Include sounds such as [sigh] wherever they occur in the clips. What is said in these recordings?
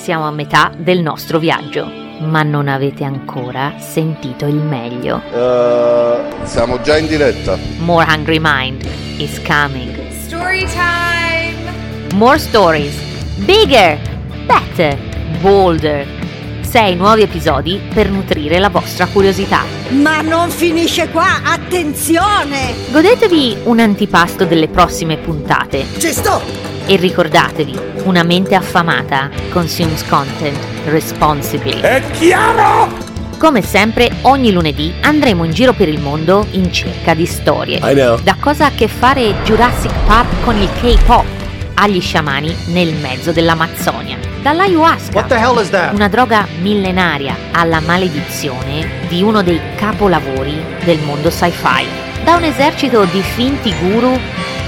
siamo a metà del nostro viaggio, ma non avete ancora sentito il meglio. Uh, siamo già in diretta. More Hungry Mind is coming. Story time! More stories, bigger, better, bolder. Sei nuovi episodi per nutrire la vostra curiosità. Ma non finisce qua, attenzione! Godetevi un antipasto delle prossime puntate Ci sto! E ricordatevi, una mente affamata consumes content responsibly. È chiaro? Come sempre, ogni lunedì andremo in giro per il mondo in cerca di storie. I know. Da cosa ha a che fare Jurassic Park con il K-pop agli sciamani nel mezzo dell'Amazzonia. Dall'ayahuasca, What the hell is that? una droga millenaria, alla maledizione di uno dei capolavori del mondo sci-fi. Da un esercito di finti guru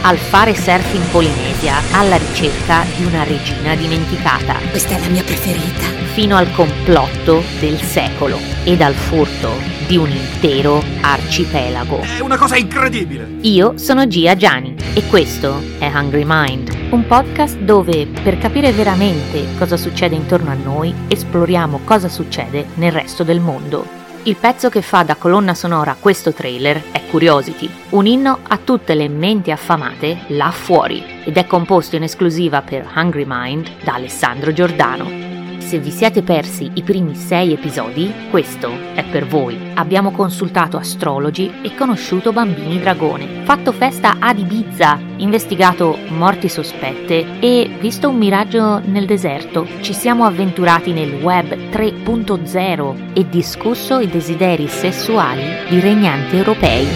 al fare surf in Polinesia alla ricerca di una regina dimenticata Questa è la mia preferita. fino al complotto del secolo e dal furto di un intero arcipelago. È una cosa incredibile! Io sono Gia Giani e questo è Hungry Mind, un podcast dove per capire veramente cosa succede intorno a noi esploriamo cosa succede nel resto del mondo. Il pezzo che fa da colonna sonora questo trailer è Curiosity, un inno a tutte le menti affamate là fuori ed è composto in esclusiva per Hungry Mind da Alessandro Giordano. Se vi siete persi i primi sei episodi, questo è per voi. Abbiamo consultato astrologi e conosciuto bambini dragone, fatto festa ad Ibiza, investigato morti sospette e visto un miraggio nel deserto. Ci siamo avventurati nel web 3.0 e discusso i desideri sessuali di regnanti europei.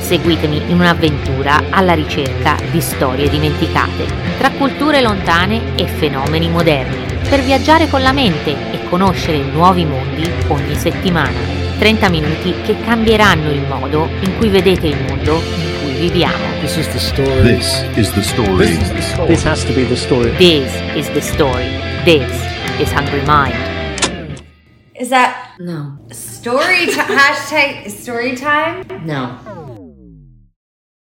Seguitemi in un'avventura alla ricerca di storie dimenticate, tra culture lontane e fenomeni moderni, per viaggiare con la mente e conoscere nuovi mondi ogni settimana. 30 minuti che cambieranno il modo in cui vedete il mondo in cui viviamo. This is the story. This is the story. This has to be the story. This is the story. This is Hungry Mind. Is that no story time? [laughs] hashtag story time? No.